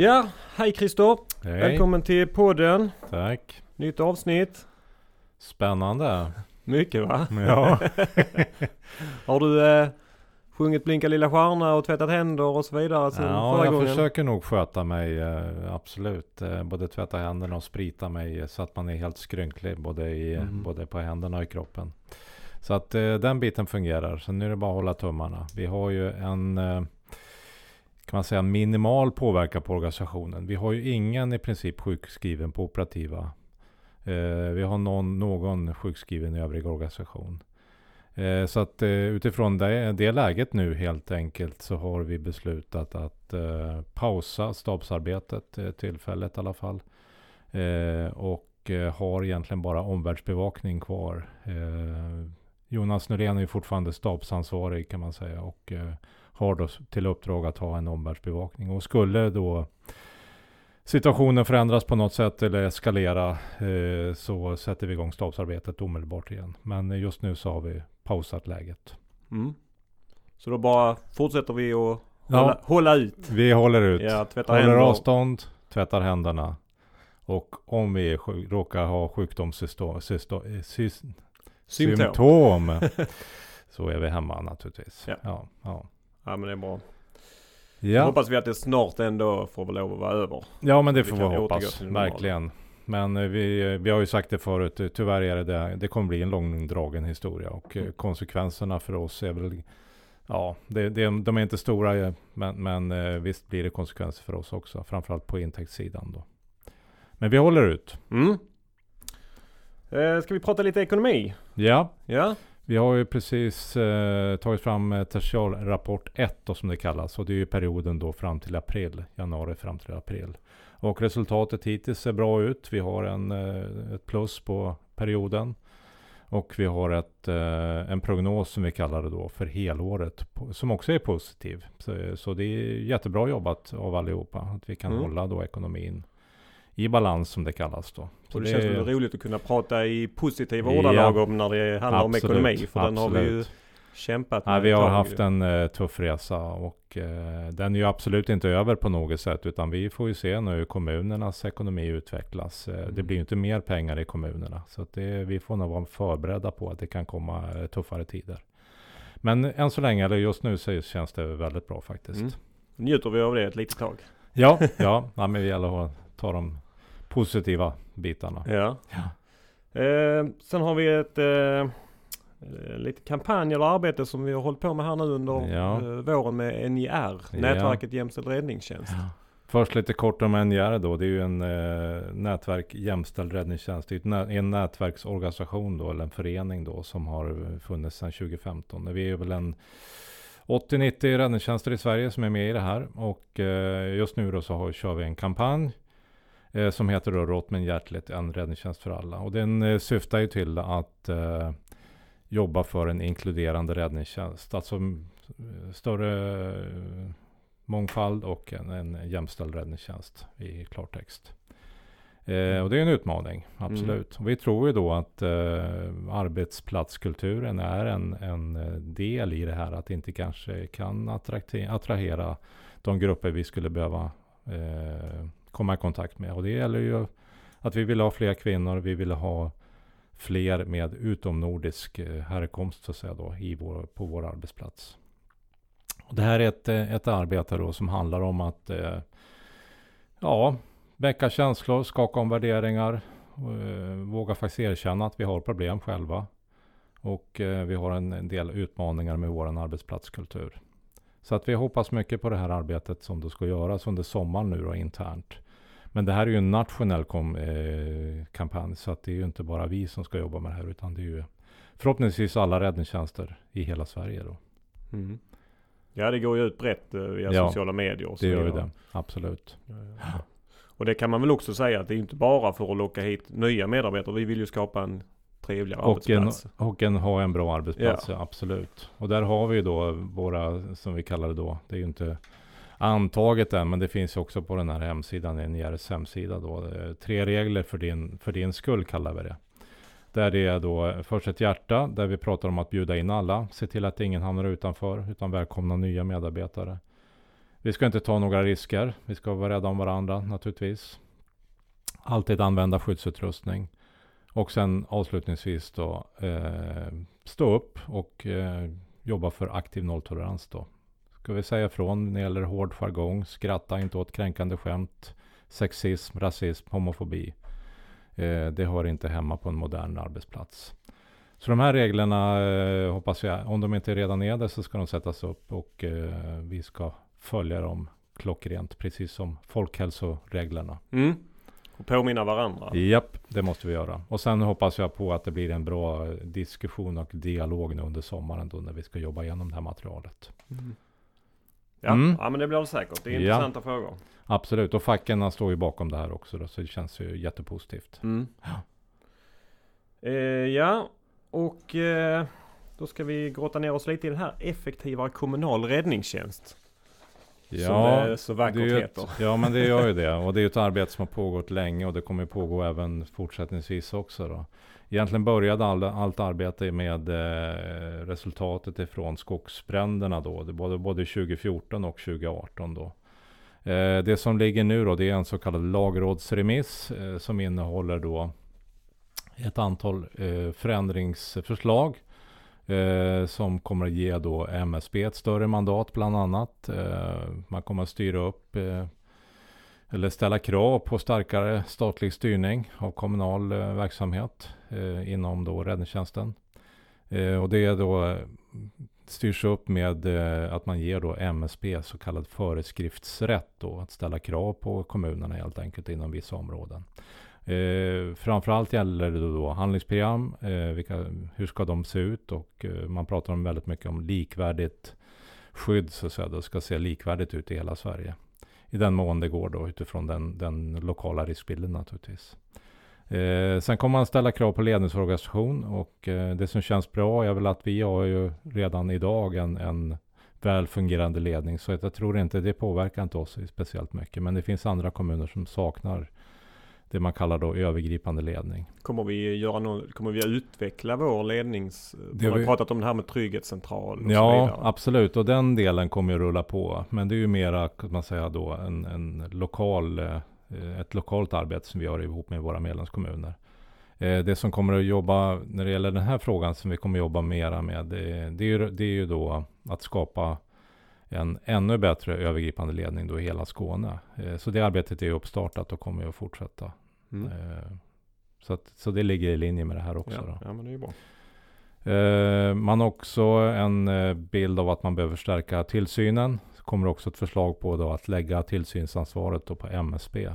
Ja, hej Christer. Hej. Välkommen till podden. Tack. Nytt avsnitt. Spännande. Mycket va? Ja. Har du eh, sjungit Blinka lilla stjärna och tvättat händer och så vidare sen ja, förra jag gången? försöker nog sköta mig. eh, Absolut. Eh, Både tvätta händerna och sprita mig eh, så att man är helt skrynklig både, i, Mhm. både på händerna och i kroppen. Så att eh, den biten fungerar. Så nu är det bara att hålla tummarna. Vi har ju en eh, kan man säga minimal påverkan på organisationen. Vi har ju ingen i princip sjukskriven på operativa. Eh, vi har någon, någon sjukskriven i övrig organisation. Eh, så att eh, utifrån det, det läget nu helt enkelt så har vi beslutat att eh, pausa stabsarbetet eh, tillfället i alla fall. Eh, och eh, har egentligen bara omvärldsbevakning kvar. Eh, Jonas Norén är ju fortfarande stabsansvarig kan man säga och eh, har då till uppdrag att ha en omvärldsbevakning. Och skulle då situationen förändras på något sätt eller eskalera eh, så sätter vi igång stabsarbetet omedelbart igen. Men eh, just nu så har vi pausat läget. Mm. Så då bara fortsätter vi att Ja. hålla, hålla ut. Vi håller ut, Ja, håller händer. avstånd, tvättar händerna. Och om vi sjuk, råkar ha sjukdomssymptom Symptom. symptom så är vi hemma naturligtvis. Ja. Ja, ja. Ja men det är bra. Ja. Hoppas vi att det snart ändå får väl lov att vara över. Ja men det Vi får vi hoppas, verkligen. Men eh, vi, vi har ju sagt det förut, eh, tyvärr är det det. Det kommer bli en långdragen historia och eh, Mm. konsekvenserna för oss är väl Ja, det, det, de är inte stora eh, men, men eh, visst blir det konsekvenser för oss också. Framförallt på intäktssidan då. Men vi håller ut. Mm. Eh, ska vi prata lite ekonomi? Ja, Ja. Vi har ju precis eh, tagit fram eh, tertialrapport 1 då, som det kallas. Och det är ju perioden då fram till april. Januari fram till april. Och resultatet hittills ser bra ut. Vi har en, eh, ett plus på perioden. Och vi har ett, eh, en prognos som vi kallar det då för helåret. Som också är positiv. Så, så det är jättebra jobbat av allihopa. Att vi kan Mm. hålla då ekonomin i balans som det kallas då. Så det, känns är- väl roligt att kunna prata i positiva Ja. ordalag om när det handlar om Absolut, ekonomi. För den har vi ju absolut. kämpat Nej, med vi ett har haft en eh, tuff resa och eh, den är ju absolut inte över på något sätt utan vi får ju se nu hur kommunernas ekonomi utvecklas. Eh, Det Mm. blir ju inte mer pengar i kommunerna så det, vi får nog vara förberedda på att det kan komma tuffare tider. Men än så länge, eller just nu så känns det väldigt bra faktiskt. Mm. Njuter vi av det ett litet tag. Ja, ja, ja, men det gäller att ta de positiva bitarna. Ja. Ja. Eh, sen har vi ett eh, lite kampanj eller arbete som vi har hållit på med här nu under Ja. eh, våren med NJR, Ja. Nätverket Jämställd Räddningstjänst. Först lite kort om NJR då. Det är ju en eh, nätverk jämställd räddningstjänst. Det är nä- en nätverksorganisation då, eller en förening då, som har funnits sedan 2015. Vi är väl en 80-90 räddningstjänster i Sverige som är med i det här. Och eh, just nu då så har, kör vi en kampanj eh, som heter då Rått men hjärtligt, en räddningstjänst för alla. Och den eh, syftar ju till att eh, jobba för en inkluderande räddningstjänst. Alltså mm, större eh, mångfald och en, en jämställd räddningstjänst i klartext. Eh, och det är en utmaning, absolut. Och vi tror ju då att eh, arbetsplatskulturen är en, en eh, del i det här. Att inte kanske kan attrahera de grupper vi skulle behöva eh, komma i kontakt med. Och det gäller ju att vi vill ha fler kvinnor, vi vill ha fler med utomnordisk eh, härkomst så att säga då, i vår, på vår arbetsplats. Och det här är ett, eh, ett arbete då som handlar om att eh, ja, väcka känslor, skaka om värderingar, eh, våga faktiskt erkänna att vi har problem själva. Och eh, vi har en, en del utmaningar med vår arbetsplatskultur. Så att vi hoppas mycket på det här arbetet som det ska göras under sommaren nu då internt. Men det här är ju en nationell kom, eh, kampanj så att det är ju inte bara vi som ska jobba med det här utan det är ju förhoppningsvis alla räddningstjänster i hela Sverige då. Mm. Ja det går ju ut brett eh, via Ja, sociala medier och så Det gör ju det, absolut. Ja, ja. Och det kan man väl också säga att det är inte bara för att locka hit nya medarbetare. Vi vill ju skapa en trevligare Och en, arbetsplats. och en, ha en bra arbetsplats, ja. absolut. Och där har vi ju då våra, som vi kallar det då, det är ju inte antaget än, men det finns också på den här hemsidan, NJRs hemsida då, eh, tre regler för din, för din skull kallar vi det. Där det är då först ett hjärta, där vi pratar om att bjuda in alla, se till att ingen hamnar utanför, utan välkomna nya medarbetare. Vi ska inte ta några risker. Vi ska vara rädda om varandra naturligtvis. Alltid använda skyddsutrustning. Och sen avslutningsvis då eh, stå upp och eh, jobba för aktiv nolltolerans då. Ska vi säga ifrån när det gäller hård jargong, skratta inte åt kränkande skämt, sexism, rasism, homofobi. Eh, det hör inte hemma på en modern arbetsplats. Så de här reglerna eh, hoppas jag, om de inte redan är det så ska de sättas upp och eh, vi ska följa dem klockrent, precis som folkhälsoreglerna. Mm. Och påminna varandra. Japp, det måste vi göra. Och sen hoppas jag på att det blir en bra diskussion och dialog nu under sommaren då när vi ska jobba igenom det här materialet. Mm. Ja, mm. ja, men det blir det säkert. Det är intressanta ja. frågor. Absolut, och facken står ju bakom det här också då, så det känns ju jättepositivt. Mm. Ja. Eh, ja, och eh, då ska vi grotta ner oss lite i den här effektivare kommunal räddningstjänst. Ja, som det så vackert heter. ja, men det gör ju det. Och det är ett arbete som har pågått länge och det kommer pågå även fortsättningsvis också. Då. Egentligen började all, allt arbete med eh, resultatet ifrån skogsbränderna då. Det både, både 2014 och 2018 då. Eh, det som ligger nu då, det är en så kallad lagrådsremiss eh, som innehåller då ett antal eh, förändringsförslag eh, som kommer att ge då MSB ett större mandat bland annat. Eh, man kommer att styra upp eh, eller ställa krav på starkare statlig styrning av kommunal eh, verksamhet eh, inom då räddningstjänsten. Eh, och det är då eh, styrs upp med eh, att man ger då MSB så kallad föreskriftsrätt då att ställa krav på kommunerna helt enkelt inom vissa områden. Eh, framförallt gäller det då handlingsprogram. Eh, vilka, hur ska de se ut? Och eh, man pratar om väldigt mycket om likvärdigt skydd. Så att säga. Det ska se likvärdigt ut i hela Sverige. I den mån det går då utifrån den, den lokala riskbilden naturligtvis. Eh, sen kommer man ställa krav på ledningsorganisation och eh, det som känns bra är väl att vi har ju redan idag en, en väl fungerande ledning. Så jag tror inte det påverkar inte oss speciellt mycket. Men det finns andra kommuner som saknar det man kallar då övergripande ledning. Kommer vi, göra någon, kommer vi utveckla vår lednings... Vi har vi... pratat om det här med trygghetscentral och Ja, så vidare. absolut. Och den delen kommer ju rulla på. Men det är ju mera, kan man säga då, en, en lokal, eh, ett lokalt arbete som vi gör ihop med våra medlemskommuner. Eh, det som kommer att jobba, när det gäller den här frågan som vi kommer att jobba mera med, det, det, är, ju, det är ju då att skapa en ännu bättre övergripande ledning då i hela Skåne. Eh, så det arbetet är uppstartat och kommer att fortsätta. Mm. Eh, så, att, så det ligger i linje med det här också. Ja, ja men det är bra. Eh, man har också en bild av att man behöver stärka tillsynen. Det kommer också ett förslag på då att lägga tillsynsansvaret då på MSB.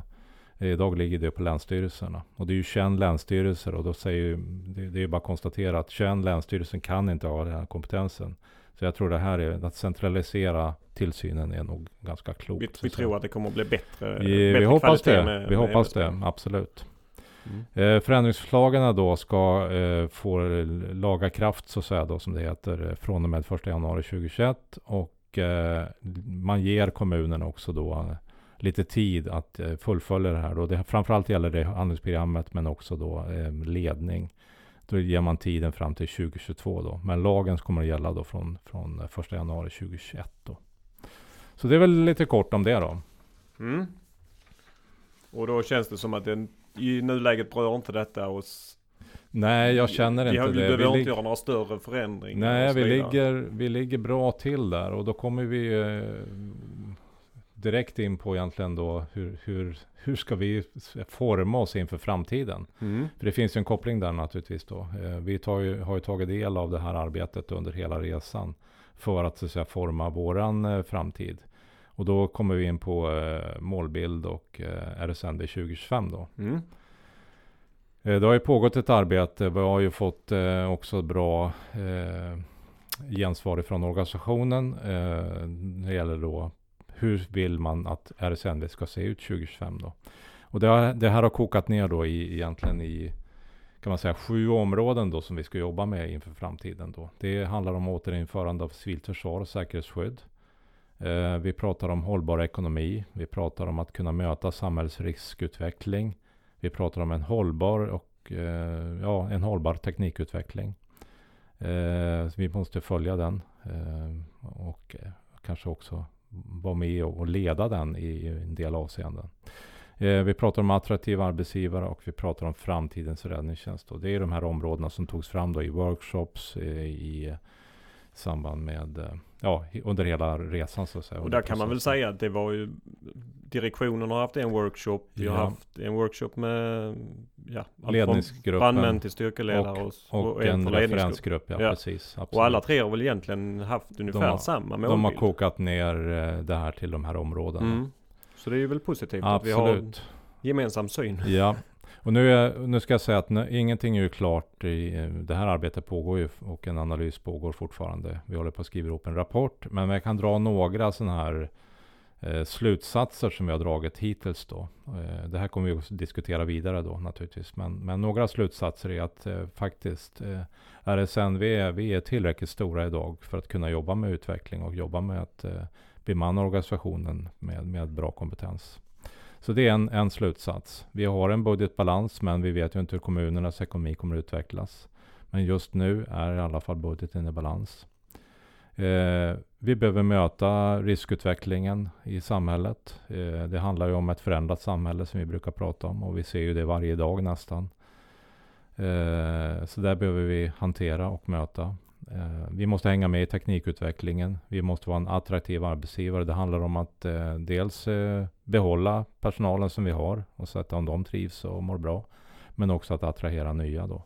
Idag ligger det på länsstyrelserna. Och det är ju 21 länsstyrelser och då säger det, det är bara att konstatera att 21 länsstyrelser kan inte ha den här kompetensen. Så jag tror det här är att centralisera tillsynen är nog ganska klokt. Vi, vi tror att det kommer att bli bättre. Vi, bättre vi hoppas det. Med, vi hoppas det, absolut. Mm. Eh, förändringsförslagen då ska eh, få laga kraft så att säga då som det heter eh, från och med 1 januari 2021 och eh, man ger kommunerna också då eh, lite tid att eh, fullfölja det här. Då. Det, framförallt gäller det handlingsprogrammet men också då eh, ledning då ger man tiden fram till 2022 då. Men lagen kommer att gälla då från, från 1 januari 2021 då. Så det är väl lite kort om det då. Mm. Och då känns det som att den, i nuläget berör inte detta oss. Nej, jag känner inte vi, det. Vi behöver inte göra några större förändringar. Nej, vi ligger, vi ligger bra till där och då kommer vi eh, direkt in på egentligen då hur, hur, hur ska vi forma oss inför framtiden? Mm. För det finns ju en koppling där naturligtvis då. Eh, vi ju, har ju tagit del av det här arbetet under hela resan för att, så att säga, forma våran eh, framtid. Och då kommer vi in på eh, målbild och RSNB 2025 då. Mm. Det har ju pågått ett arbete. Vi har ju fått också bra gensvar från organisationen. Eh, det gäller då hur vill man att RSNV ska se ut 2025 då? Och det, har, det här har kokat ner då i, egentligen i kan man säga sju områden då som vi ska jobba med inför framtiden då. Det handlar om återinförande av civilt försvar och säkerhetsskydd. Eh, vi pratar om hållbar ekonomi. Vi pratar om att kunna möta samhällsriskutveckling. Vi pratar om en hållbar och eh, ja, en hållbar teknikutveckling. Eh, vi måste följa den eh, och eh, kanske också vara med och, leda den i, en del avseenden. Eh, vi pratar om attraktiva arbetsgivare och vi pratar om framtidens räddningstjänst. Och det är de här områdena som togs fram då i workshops, eh, i samband med, eh, ja, under hela resan så att säga. Och där kan man väl säga att det var ju Direktionen har haft en workshop. Vi har Ja. haft en workshop med ja, Ledningsgruppen brandmän till styrkeledare och, och, en en ledningsgrupp. referensgrupp. Ja, Ja. precis. Absolut. Och alla tre har väl egentligen haft ungefär har- samma målbild. De har kokat ner eh, det här till de här områdena. mm. Så det är ju väl positivt att vi har en Absolut. gemensam syn. Ja, och nu, är, nu ska jag säga att nu, ingenting är ju klart. I, eh, det här arbetet pågår ju och en analys pågår fortfarande. Vi håller på att skriva ihop en rapport. Men jag kan dra några sådana här eh, slutsatser som vi har dragit hittills då. Eh, det här kommer vi att diskutera vidare då naturligtvis. Men, men några slutsatser är att eh, faktiskt eh, RSNV, är- vi är tillräckligt stora idag för att kunna jobba med utveckling och jobba med att eh, bemanna organisationen med, med bra kompetens. Så det är en, en slutsats. Vi har en budgetbalans men vi vet ju inte hur kommunernas ekonomi kommer att utvecklas. Men just nu är i alla fall budgeten i balans. Eh, vi behöver möta riskutvecklingen i samhället. Eh, det handlar ju om ett förändrat samhälle som vi brukar prata om och vi ser ju det varje dag nästan. Eh, så där behöver vi hantera och möta. Eh, vi måste hänga med i teknikutvecklingen. Vi måste vara en attraktiv arbetsgivare. Det handlar om att eh, dels eh, behålla personalen som vi har och se om de trivs och mår bra. Men också att attrahera nya då.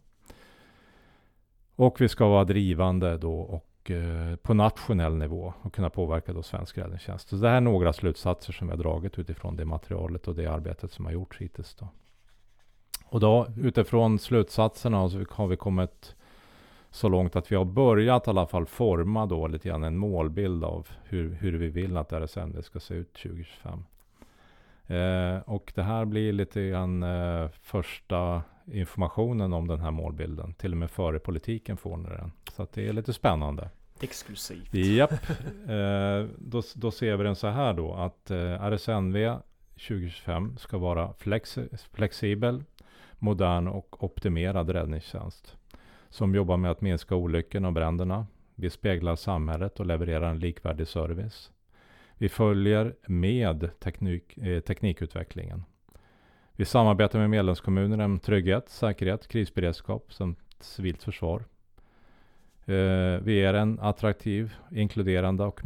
Och vi ska vara drivande då och eh, på nationell nivå och kunna påverka då svensk räddningstjänst. Så det här är några slutsatser som vi har dragit utifrån det materialet och det arbetet som har gjorts hittills då. Och då utifrån slutsatserna så har vi kommit så långt att vi har börjat i alla fall forma då lite grann en målbild av hur, hur vi vill att RSND ska se ut 2025. Eh, och det här blir lite grann eh, första informationen om den här målbilden. Till och med före politiken får ni den. Så det är lite spännande. Exklusivt. Japp. Eh, då, då ser vi den så här då att eh, RSNV 2025 ska vara flexi- flexibel, modern och optimerad räddningstjänst. Som jobbar med att minska olyckorna och bränderna. Vi speglar samhället och levererar en likvärdig service. Vi följer med teknik, eh, teknikutvecklingen. Vi samarbetar med medlemskommunerna om trygghet, säkerhet, krisberedskap samt civilt försvar. Eh, vi är en attraktiv, inkluderande och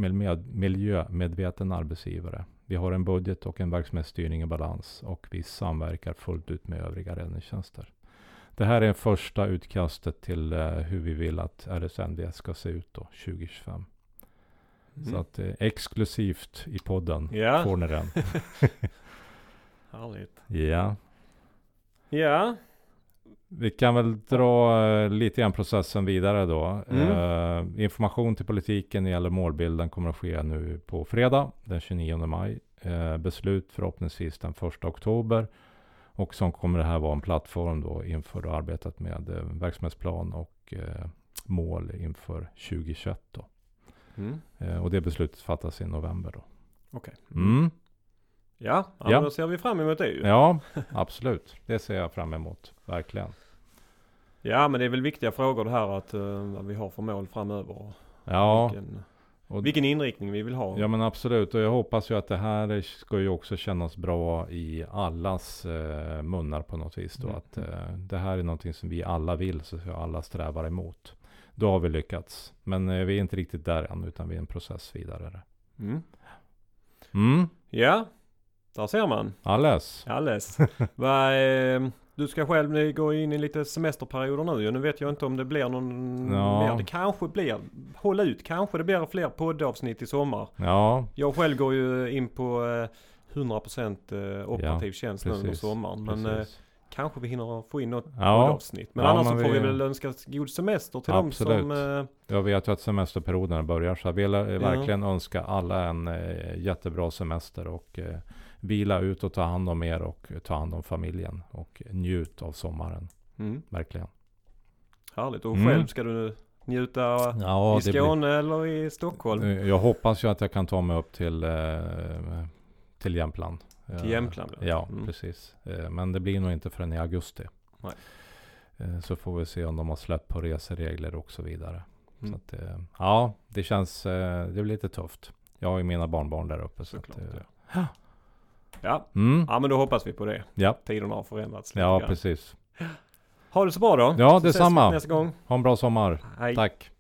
miljömedveten arbetsgivare. Vi har en budget och en verksamhetsstyrning i balans och vi samverkar fullt ut med övriga räddningstjänster. Det här är första utkastet till eh, hur vi vill att RSNV ska se ut då 2025. Så Mm. att eh, exklusivt i podden Ja. får ni den. Härligt. ja. Ja, Vi kan väl dra eh, lite grann processen vidare då. Mm. Eh, information till politiken när gäller målbilden kommer att ske nu på fredag den 29 maj. Eh, beslut förhoppningsvis den 1 oktober. Och så kommer det här vara en plattform då inför då arbetet med eh, verksamhetsplan och eh, mål inför 2021 då. Mm. Eh, och det beslutet fattas i november då. okej. Mm. Ja, ja, då ser vi fram emot det ju. Ja, absolut. Det ser jag fram emot. Verkligen. Ja, men det är väl viktiga frågor det här att uh, vad vi har för mål framöver. Ja, vilken, och vilken inriktning vi vill ha. Ja men absolut och jag hoppas ju att det här ska ju också kännas bra i allas eh, munnar på något vis då. Mm. Att eh, det här är någonting som vi alla vill så alla strävar emot. Då har vi lyckats. Men eh, vi är inte riktigt där än utan vi är en process vidare. Mm. Mm, Ja, där ser man. alles. Alldeles. Vad, eh, du ska själv gå in i lite semesterperioder nu. Nu vet jag inte om det blir någon Ja. mer. Det kanske blir, håll ut, kanske det blir fler poddavsnitt i sommar. Ja, Jag själv går ju in på eh, 100% eh, operativ tjänst nu under sommaren. Men eh, precis. Kanske vi hinner få in något Ja. poddavsnitt. Men Ja, annars men så får vi vi- väl önska god semester till Absolut. de som... Eh, Jag vet ju att semesterperioderna börjar så jag vill eh, Ja. verkligen önska alla en eh, jättebra semester och eh, vila ut och ta hand om er och ta hand om familjen och njut av sommaren. mm, Verkligen. härligt. Och Mm. själv ska du njuta Ja, i Skåne eller i Stockholm? Eh, Jag hoppas ju att jag kan ta mig upp till, till Jämtland. Till Eh, Jämtland? Ja, Mm. precis. Eh, Men det blir nog inte förrän i augusti. Nej. Eh, Så får vi se om de har släppt på reseregler och så vidare. Mm. Så att, ja, det känns, det blir lite tufft. Jag har ju mina barnbarn där uppe. Så att, ja. Ja. mm. ja, men då hoppas vi på det. Ja, Tiderna har förändrats lite ja grann. precis. Ha det så bra då. Ja, Så detsamma. Nästa gång. Ha en bra sommar. Hej. Tack.